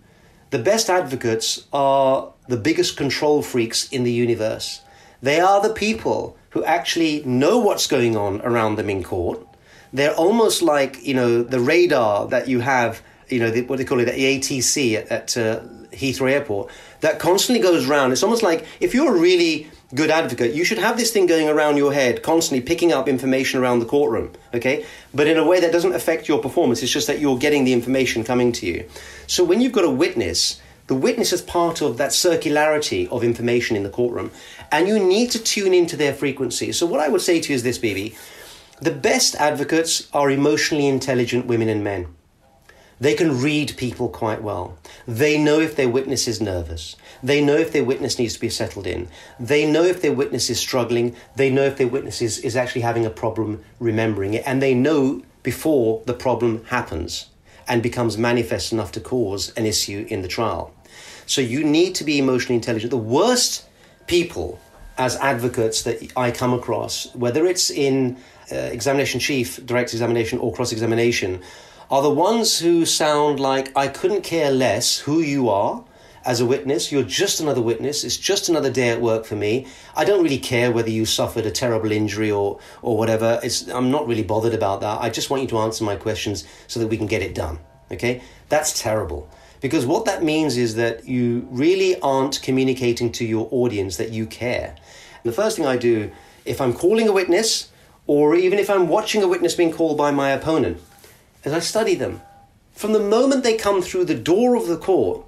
C: The best advocates are the biggest control freaks in the universe. They are the people who actually know what's going on around them in court. They're almost like, you know, the radar that you have, you know, the, what they call it, the ATC at, at uh, Heathrow Airport, that constantly goes around. It's almost like if you're a really good advocate, you should have this thing going around your head, constantly picking up information around the courtroom, okay? But in a way that doesn't affect your performance. It's just that you're getting the information coming to you. So when you've got a witness, the witness is part of that circularity of information in the courtroom, and you need to tune into their frequency. So what I would say to you is this, Bibi. The best advocates are emotionally intelligent women and men. They can read people quite well. They know if their witness is nervous. They know if their witness needs to be settled in. They know if their witness is struggling. They know if their witness is, is actually having a problem remembering it. And they know before the problem happens and becomes manifest enough to cause an issue in the trial. So you need to be emotionally intelligent. The worst people as advocates that I come across, whether it's in uh, examination chief, direct examination, or cross examination, are the ones who sound like I couldn't care less who you are as a witness. You're just another witness. It's just another day at work for me. I don't really care whether you suffered a terrible injury or, or whatever. It's, I'm not really bothered about that. I just want you to answer my questions so that we can get it done. Okay? That's terrible. Because what that means is that you really aren't communicating to your audience that you care. And the first thing I do, if I'm calling a witness, or even if I'm watching a witness being called by my opponent, as I study them. From the moment they come through the door of the court,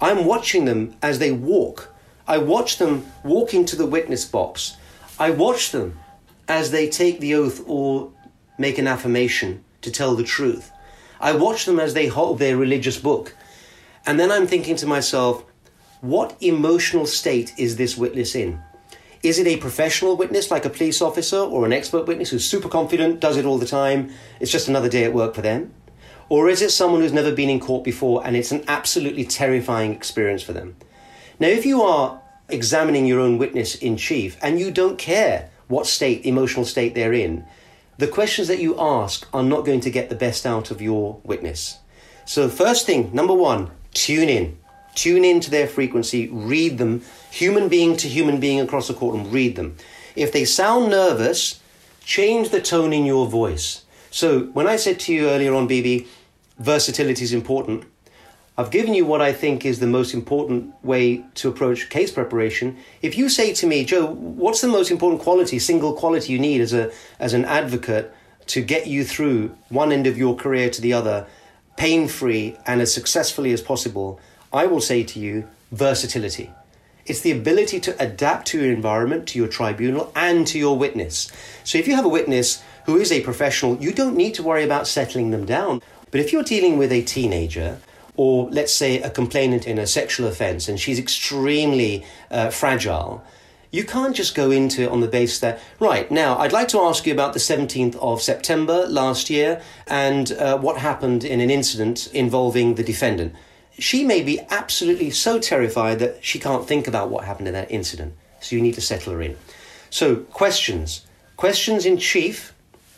C: I'm watching them as they walk. I watch them walking to the witness box. I watch them as they take the oath or make an affirmation to tell the truth. I watch them as they hold their religious book. And then I'm thinking to myself, what emotional state is this witness in? Is it a professional witness like a police officer or an expert witness who's super confident, does it all the time? It's just another day at work for them? Or is it someone who's never been in court before and it's an absolutely terrifying experience for them? Now, if you are examining your own witness in chief and you don't care what state, emotional state they're in, the questions that you ask are not going to get the best out of your witness. So, first thing, number one, tune in. Tune in to their frequency, read them, human being to human being across the courtroom, read them. If they sound nervous, change the tone in your voice. So, when I said to you earlier on, Bibi, versatility is important, I've given you what I think is the most important way to approach case preparation. If you say to me, Jo, what's the most important quality, single quality you need as a as an advocate to get you through one end of your career to the other, pain free and as successfully as possible, I will say to you, versatility. It's the ability to adapt to your environment, to your tribunal, and to your witness. So if you have a witness who is a professional, you don't need to worry about settling them down. But if you're dealing with a teenager, or let's say a complainant in a sexual offense and she's extremely uh, fragile, you can't just go into it on the basis that, right, now I'd like to ask you about the 17th of September last year and uh, what happened in an incident involving the defendant. She may be absolutely so terrified that she can't think about what happened in that incident. So you need to settle her in. So, questions. Questions in chief,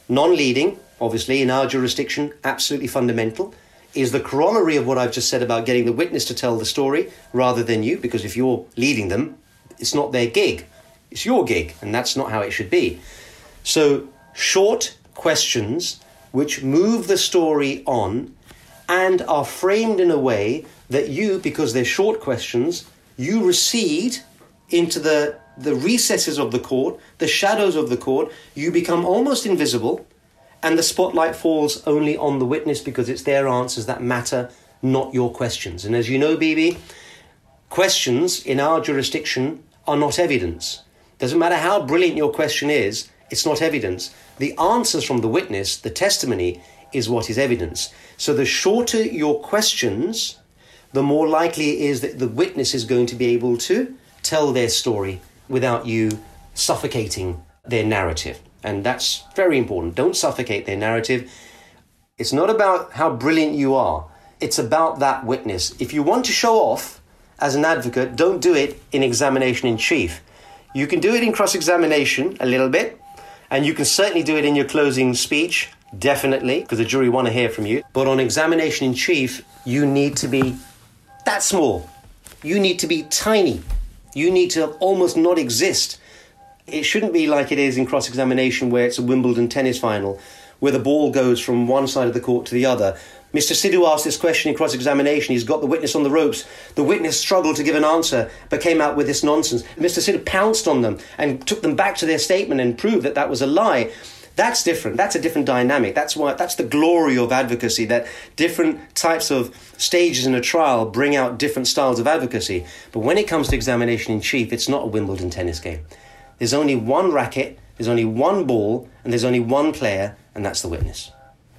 C: non leading, obviously, in our jurisdiction, absolutely fundamental is the corollary of what I've just said about getting the witness to tell the story rather than you, because if you're leading them, it's not their gig, it's your gig, and that's not how it should be. So, short questions which move the story on and are framed in a way that you, because they're short questions, you recede into the, the recesses of the court, the shadows of the court, you become almost invisible and the spotlight falls only on the witness because it's their answers that matter, not your questions. And as you know, Bibi, questions in our jurisdiction are not evidence. Doesn't matter how brilliant your question is, it's not evidence. The answers from the witness, the testimony, is what is evidence. So the shorter your questions, the more likely it is that the witness is going to be able to tell their story without you suffocating their narrative. And that's very important. Don't suffocate their narrative. It's not about how brilliant you are, it's about that witness. If you want to show off as an advocate, don't do it in examination in chief. You can do it in cross examination a little bit, and you can certainly do it in your closing speech, definitely, because the jury want to hear from you. But on examination in chief, you need to be that small. You need to be tiny. You need to almost not exist it shouldn't be like it is in cross examination where it's a Wimbledon tennis final, where the ball goes from one side of the court to the other. Mr. Sidhu asked this question in cross examination. He's got the witness on the ropes. The witness struggled to give an answer, but came out with this nonsense. Mr. Sidhu pounced on them and took them back to their statement and proved that that was a lie. That's different. That's a different dynamic. That's why that's the glory of advocacy. That different types of stages in a trial bring out different styles of advocacy. But when it comes to examination in chief, it's not a Wimbledon tennis game. There's only one racket, there's only one ball, and there's only one player, and that's the witness.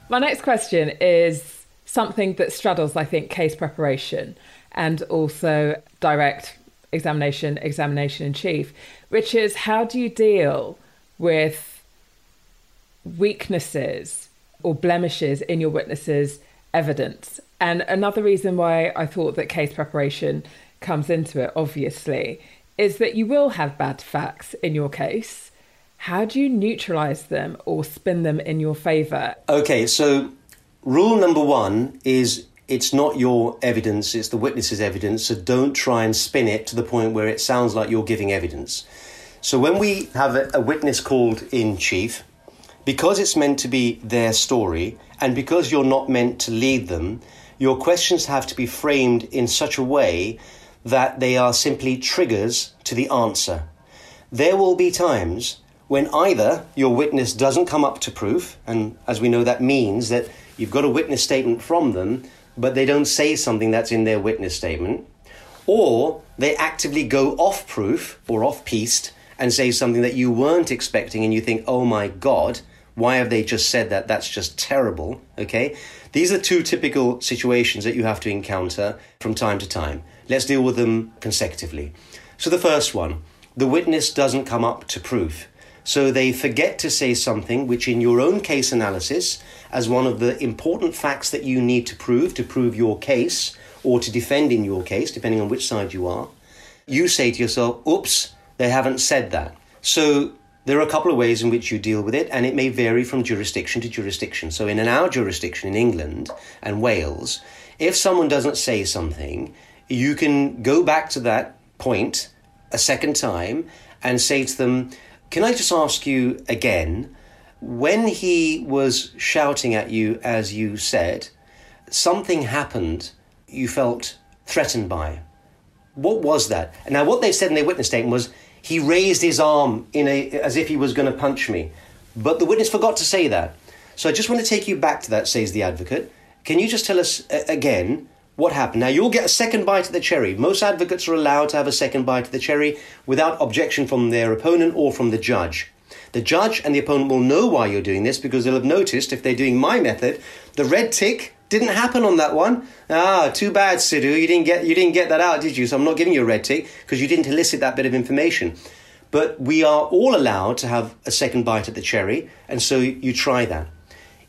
B: My next question is something that straddles, I think, case preparation and also direct examination, examination in chief, which is how do you deal with weaknesses or blemishes in your witnesses' evidence? And another reason why I thought that case preparation comes into it, obviously, is that you will have bad facts in your case. How do you neutralize them or spin them in your favor?
C: Okay, so rule number one is it's not your evidence, it's the witness's evidence, so don't try and spin it to the point where it sounds like you're giving evidence. So when we have a, a witness called in chief, because it's meant to be their story, and because you're not meant to lead them, your questions have to be framed in such a way that they are simply triggers to the answer. There will be times when either your witness doesn't come up to proof, and as we know, that means that you've got a witness statement from them, but they don't say something that's in their witness statement, or they actively go off proof or off piste and say something that you weren't expecting, and you think, oh my God, why have they just said that? That's just terrible, okay? These are two typical situations that you have to encounter from time to time. Let's deal with them consecutively. So, the first one the witness doesn't come up to proof. So, they forget to say something which, in your own case analysis, as one of the important facts that you need to prove to prove your case or to defend in your case, depending on which side you are, you say to yourself, oops, they haven't said that. So, there are a couple of ways in which you deal with it, and it may vary from jurisdiction to jurisdiction. So, in our jurisdiction in England and Wales, if someone doesn't say something, you can go back to that point a second time and say to them, Can I just ask you again, when he was shouting at you, as you said, something happened you felt threatened by? What was that? And Now, what they said in their witness statement was, he raised his arm in a, as if he was going to punch me. But the witness forgot to say that. So I just want to take you back to that, says the advocate. Can you just tell us uh, again what happened? Now, you'll get a second bite at the cherry. Most advocates are allowed to have a second bite at the cherry without objection from their opponent or from the judge. The judge and the opponent will know why you're doing this because they'll have noticed if they're doing my method, the red tick didn't happen on that one. Ah, too bad, Sidhu. You didn't get you didn't get that out, did you? So I'm not giving you a red tick because you didn't elicit that bit of information. But we are all allowed to have a second bite at the cherry, and so you try that.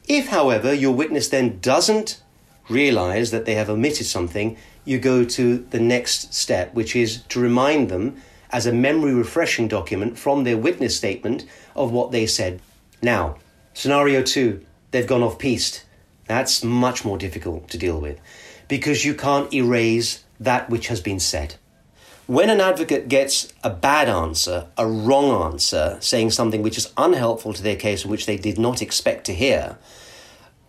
C: If, however, your witness then doesn't realize that they have omitted something, you go to the next step, which is to remind them as a memory refreshing document from their witness statement of what they said. Now, scenario two, they've gone off piste. That's much more difficult to deal with because you can't erase that which has been said. When an advocate gets a bad answer, a wrong answer, saying something which is unhelpful to their case, which they did not expect to hear,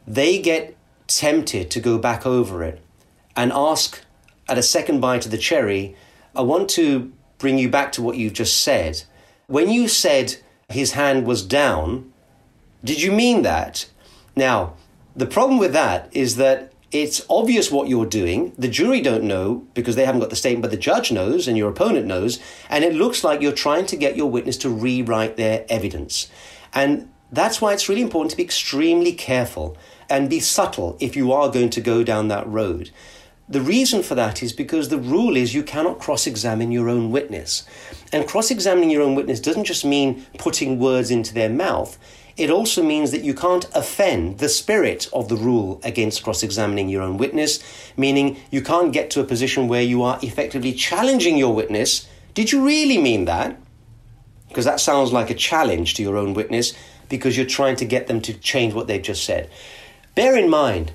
C: they get tempted to go back over it and ask at a second bite of the cherry, I want to bring you back to what you've just said. When you said his hand was down, did you mean that? Now, the problem with that is that it's obvious what you're doing. The jury don't know because they haven't got the statement, but the judge knows and your opponent knows. And it looks like you're trying to get your witness to rewrite their evidence. And that's why it's really important to be extremely careful and be subtle if you are going to go down that road. The reason for that is because the rule is you cannot cross examine your own witness. And cross examining your own witness doesn't just mean putting words into their mouth, it also means that you can't offend the spirit of the rule against cross examining your own witness, meaning you can't get to a position where you are effectively challenging your witness. Did you really mean that? Because that sounds like a challenge to your own witness because you're trying to get them to change what they've just said. Bear in mind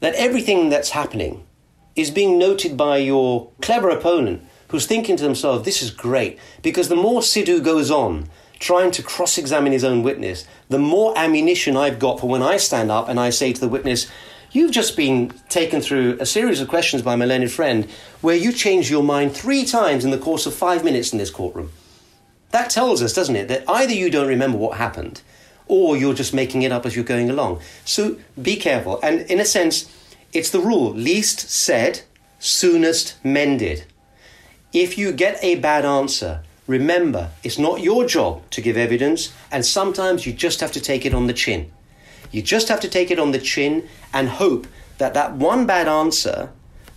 C: that everything that's happening is being noted by your clever opponent who's thinking to themselves, this is great, because the more Sidhu goes on, trying to cross examine his own witness, the more ammunition I've got for when I stand up and I say to the witness, You've just been taken through a series of questions by my learned friend where you changed your mind three times in the course of five minutes in this courtroom. That tells us, doesn't it, that either you don't remember what happened or you're just making it up as you're going along. So be careful. And in a sense, it's the rule least said, soonest mended. If you get a bad answer, Remember, it's not your job to give evidence, and sometimes you just have to take it on the chin. You just have to take it on the chin and hope that that one bad answer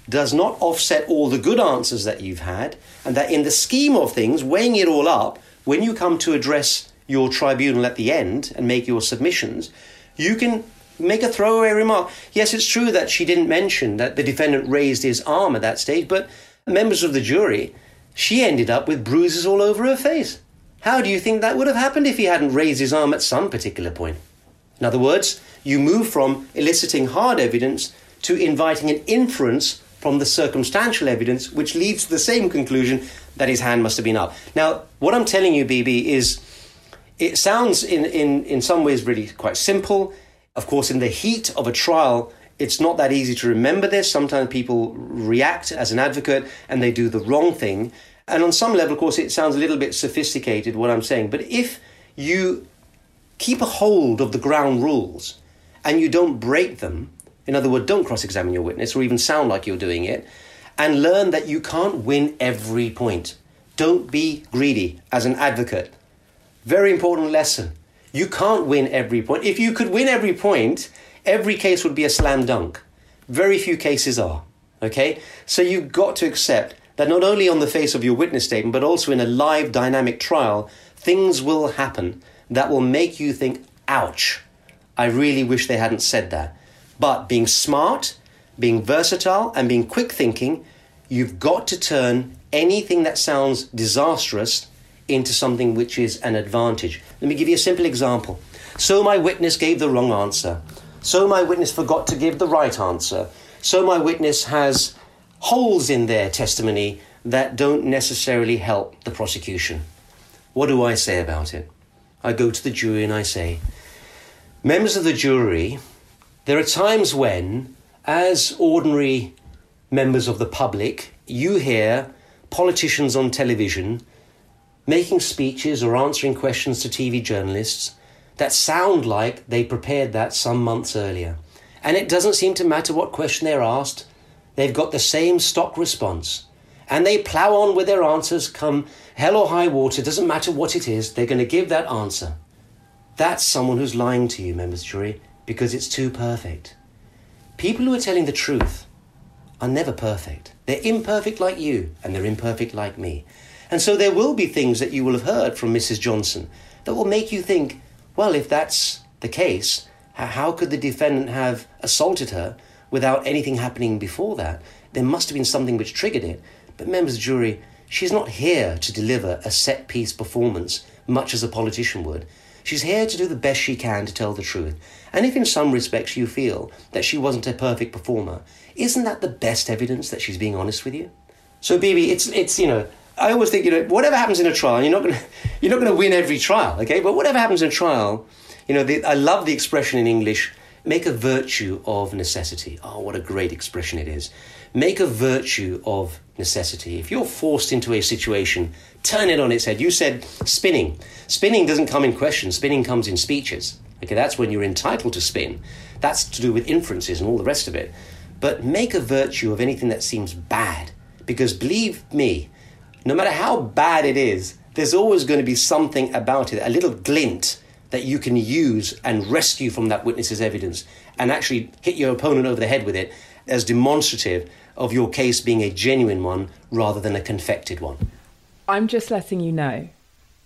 C: does not offset all the good answers that you've had, and that in the scheme of things, weighing it all up, when you come to address your tribunal at the end and make your submissions, you can make a throwaway remark. Yes, it's true that she didn't mention that the defendant raised his arm at that stage, but members of the jury she ended up with bruises all over her face. How do you think that would have happened if he hadn't raised his arm at some particular point? In other words, you move from eliciting hard evidence to inviting an inference from the circumstantial evidence, which leads to the same conclusion that his hand must have been up. Now, what I'm telling you, Bibi, is it sounds in, in, in some ways really quite simple. Of course, in the heat of a trial, it's not that easy to remember this. Sometimes people react as an advocate and they do the wrong thing. And on some level, of course, it sounds a little bit sophisticated what I'm saying. But if you keep a hold of the ground rules and you don't break them, in other words, don't cross examine your witness or even sound like you're doing it, and learn that you can't win every point. Don't be greedy as an advocate. Very important lesson. You can't win every point. If you could win every point, every case would be a slam dunk. Very few cases are. Okay? So you've got to accept that not only on the face of your witness statement, but also in a live dynamic trial, things will happen that will make you think, ouch, I really wish they hadn't said that. But being smart, being versatile, and being quick thinking, you've got to turn anything that sounds disastrous into something which is an advantage. Let me give you a simple example. So my witness gave the wrong answer. So my witness forgot to give the right answer. So my witness has holes in their testimony that don't necessarily help the prosecution. What do I say about it? I go to the jury and I say, Members of the jury, there are times when, as ordinary members of the public, you hear politicians on television making speeches or answering questions to TV journalists that sound like they prepared that some months earlier. And it doesn't seem to matter what question they're asked, they've got the same stock response. And they plough on with their answers, come hell or high water, doesn't matter what it is, they're going to give that answer. That's someone who's lying to you, members of jury, because it's too perfect. People who are telling the truth are never perfect. They're imperfect like you, and they're imperfect like me. And so there will be things that you will have heard from Mrs. Johnson that will make you think, well, if that's the case, how could the defendant have assaulted her without anything happening before that? There must have been something which triggered it. But members of the jury, she's not here to deliver a set piece performance, much as a politician would. She's here to do the best she can to tell the truth. And if in some respects you feel that she wasn't a perfect performer, isn't that the best evidence that she's being honest with you? So, Bibi, it's, it's you know, I always think, you know, whatever happens in a trial, you're not going to you're not going to win every trial, okay? But whatever happens in a trial, you know, the, I love the expression in English, make a virtue of necessity. Oh, what a great expression it is. Make a virtue of necessity. If you're forced into a situation, turn it on its head. You said spinning. Spinning doesn't come in questions, spinning comes in speeches. Okay, that's when you're entitled to spin. That's to do with inferences and all the rest of it. But make a virtue of anything that seems bad. Because believe me, no matter how bad it is, there's always going to be something about it, a little glint that you can use and rescue from that witness's evidence and actually hit your opponent over the head with it as demonstrative of your case being a genuine one rather than a confected one.
B: I'm just letting you know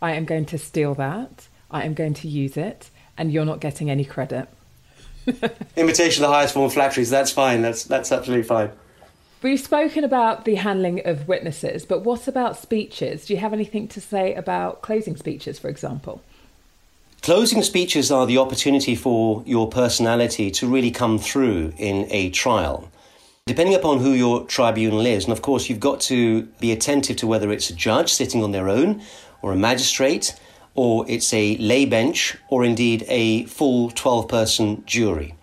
B: I am going to steal that, I am going to use it, and you're not getting any credit.
C: Imitation of the highest form of flattery, so that's fine. That's, that's absolutely fine.
B: We've spoken about the handling of witnesses, but what about speeches? Do you have anything to say about closing speeches, for example?
C: Closing speeches are the opportunity for your personality to really come through in a trial. Depending upon who your tribunal is, and of course, you've got to be attentive to whether it's a judge sitting on their own, or a magistrate, or it's a lay bench, or indeed a full 12 person jury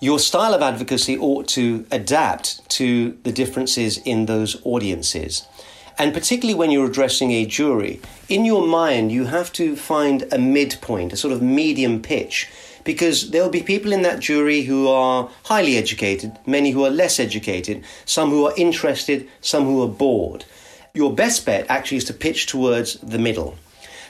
C: your style of advocacy ought to adapt to the differences in those audiences. And particularly when you're addressing a jury, in your mind, you have to find a midpoint, a sort of medium pitch, because there'll be people in that jury who are highly educated, many who are less educated, some who are interested, some who are bored. Your best bet actually is to pitch towards the middle.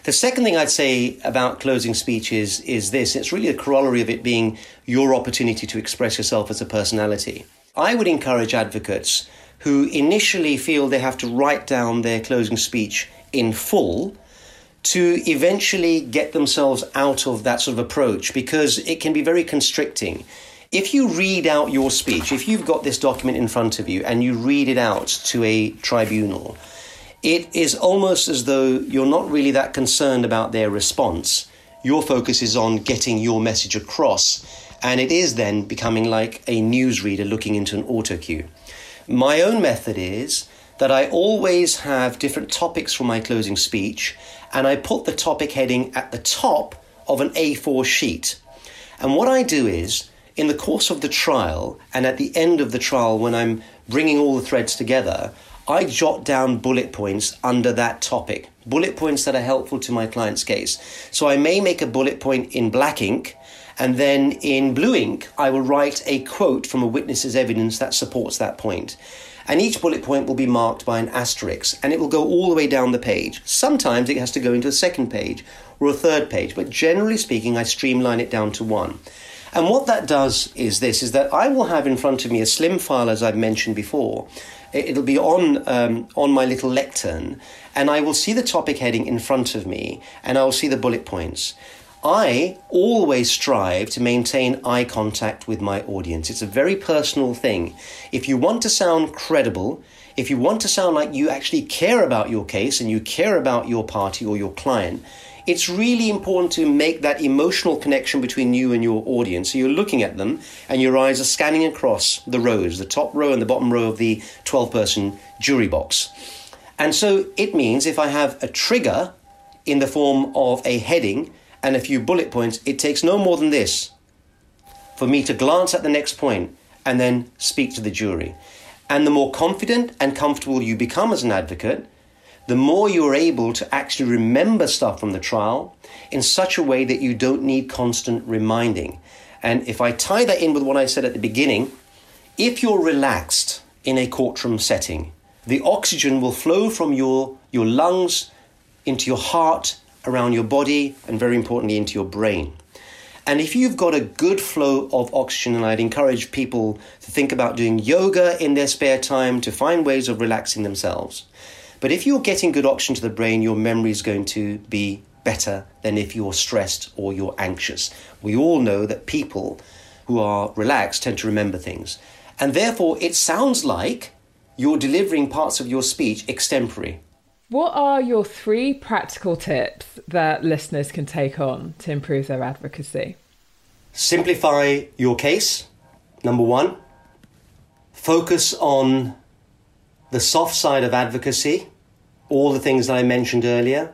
C: The second thing I'd say about closing speeches is this it's really a corollary of it being your opportunity to express yourself as a personality. I would encourage advocates who initially feel they have to write down their closing speech in full to eventually get themselves out of that sort of approach because it can be very constricting. If you read out your speech, if you've got this document in front of you and you read it out to a tribunal, it is almost as though you're not really that concerned about their response. Your focus is on getting your message across, and it is then becoming like a newsreader looking into an auto cue. My own method is that I always have different topics for my closing speech, and I put the topic heading at the top of an A4 sheet. And what I do is, in the course of the trial, and at the end of the trial, when I'm bringing all the threads together, I jot down bullet points under that topic, bullet points that are helpful to my client's case. So I may make a bullet point in black ink, and then in blue ink, I will write a quote from a witness's evidence that supports that point. And each bullet point will be marked by an asterisk, and it will go all the way down the page. Sometimes it has to go into a second page or a third page, but generally speaking, I streamline it down to one. And what that does is this: is that I will have in front of me a slim file, as I've mentioned before. It'll be on um, on my little lectern, and I will see the topic heading in front of me, and I will see the bullet points. I always strive to maintain eye contact with my audience. It's a very personal thing. If you want to sound credible, if you want to sound like you actually care about your case and you care about your party or your client, it's really important to make that emotional connection between you and your audience. So you're looking at them and your eyes are scanning across the rows, the top row and the bottom row of the 12 person jury box. And so it means if I have a trigger in the form of a heading and a few bullet points, it takes no more than this for me to glance at the next point and then speak to the jury. And the more confident and comfortable you become as an advocate, the more you're able to actually remember stuff from the trial in such a way that you don't need constant reminding. And if I tie that in with what I said at the beginning, if you're relaxed in a courtroom setting, the oxygen will flow from your, your lungs into your heart, around your body, and very importantly, into your brain. And if you've got a good flow of oxygen, and I'd encourage people to think about doing yoga in their spare time to find ways of relaxing themselves, but if you're getting good oxygen to the brain, your memory is going to be better than if you're stressed or you're anxious. We all know that people who are relaxed tend to remember things. And therefore, it sounds like you're delivering parts of your speech extempore.
B: What are your three practical tips that listeners can take on to improve their advocacy?
C: Simplify your case, number one. Focus on the soft side of advocacy, all the things that I mentioned earlier.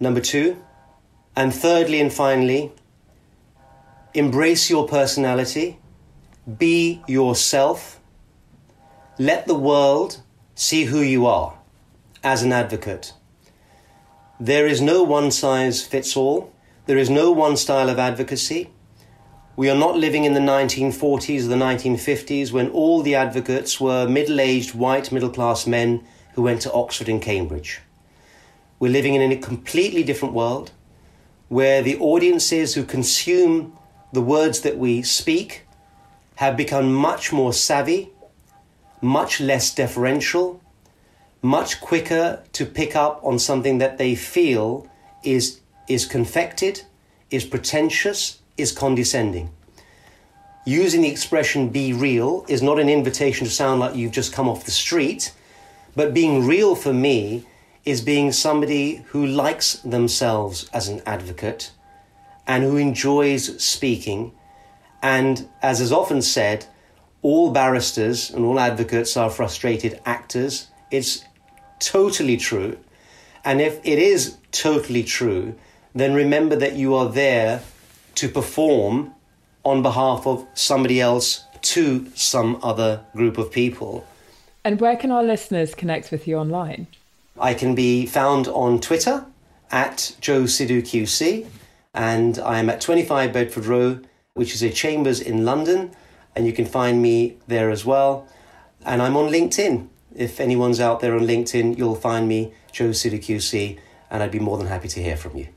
C: Number two. And thirdly and finally, embrace your personality, be yourself, let the world see who you are as an advocate. There is no one size fits all. There is no one style of advocacy. We are not living in the 1940s or the 1950s when all the advocates were middle aged white middle class men who went to Oxford and Cambridge. We're living in a completely different world where the audiences who consume the words that we speak have become much more savvy, much less deferential, much quicker to pick up on something that they feel is, is confected, is pretentious, is condescending. Using the expression be real is not an invitation to sound like you've just come off the street, but being real for me is being somebody who likes themselves as an advocate and who enjoys speaking. And as is often said, all barristers and all advocates are frustrated actors. It's totally true. And if it is totally true, then remember that you are there to perform on behalf of somebody else to some other group of people.
B: And where can our listeners connect with you online?
C: I can be found on Twitter at Jo Sidhu QC, and I am at 25 Bedford Row, which is a chambers in London, and you can find me there as well. And I'm on LinkedIn. If anyone's out there on LinkedIn, you'll find me, Jo Sidhu QC, and I'd be more than happy to hear from you.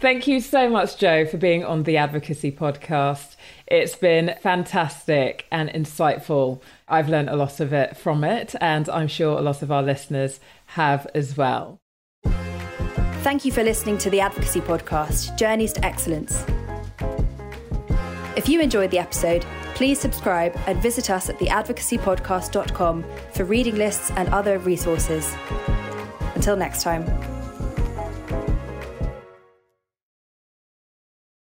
B: Thank you so much, Jo, for being on the Advocacy Podcast. It's been fantastic and insightful. I've learned a lot of it from it, and I'm sure a lot of our listeners have as well.
A: Thank you for listening to the Advocacy Podcast Journeys to Excellence. If you enjoyed the episode, please subscribe and visit us at theadvocacypodcast.com for reading lists and other resources. Until next time.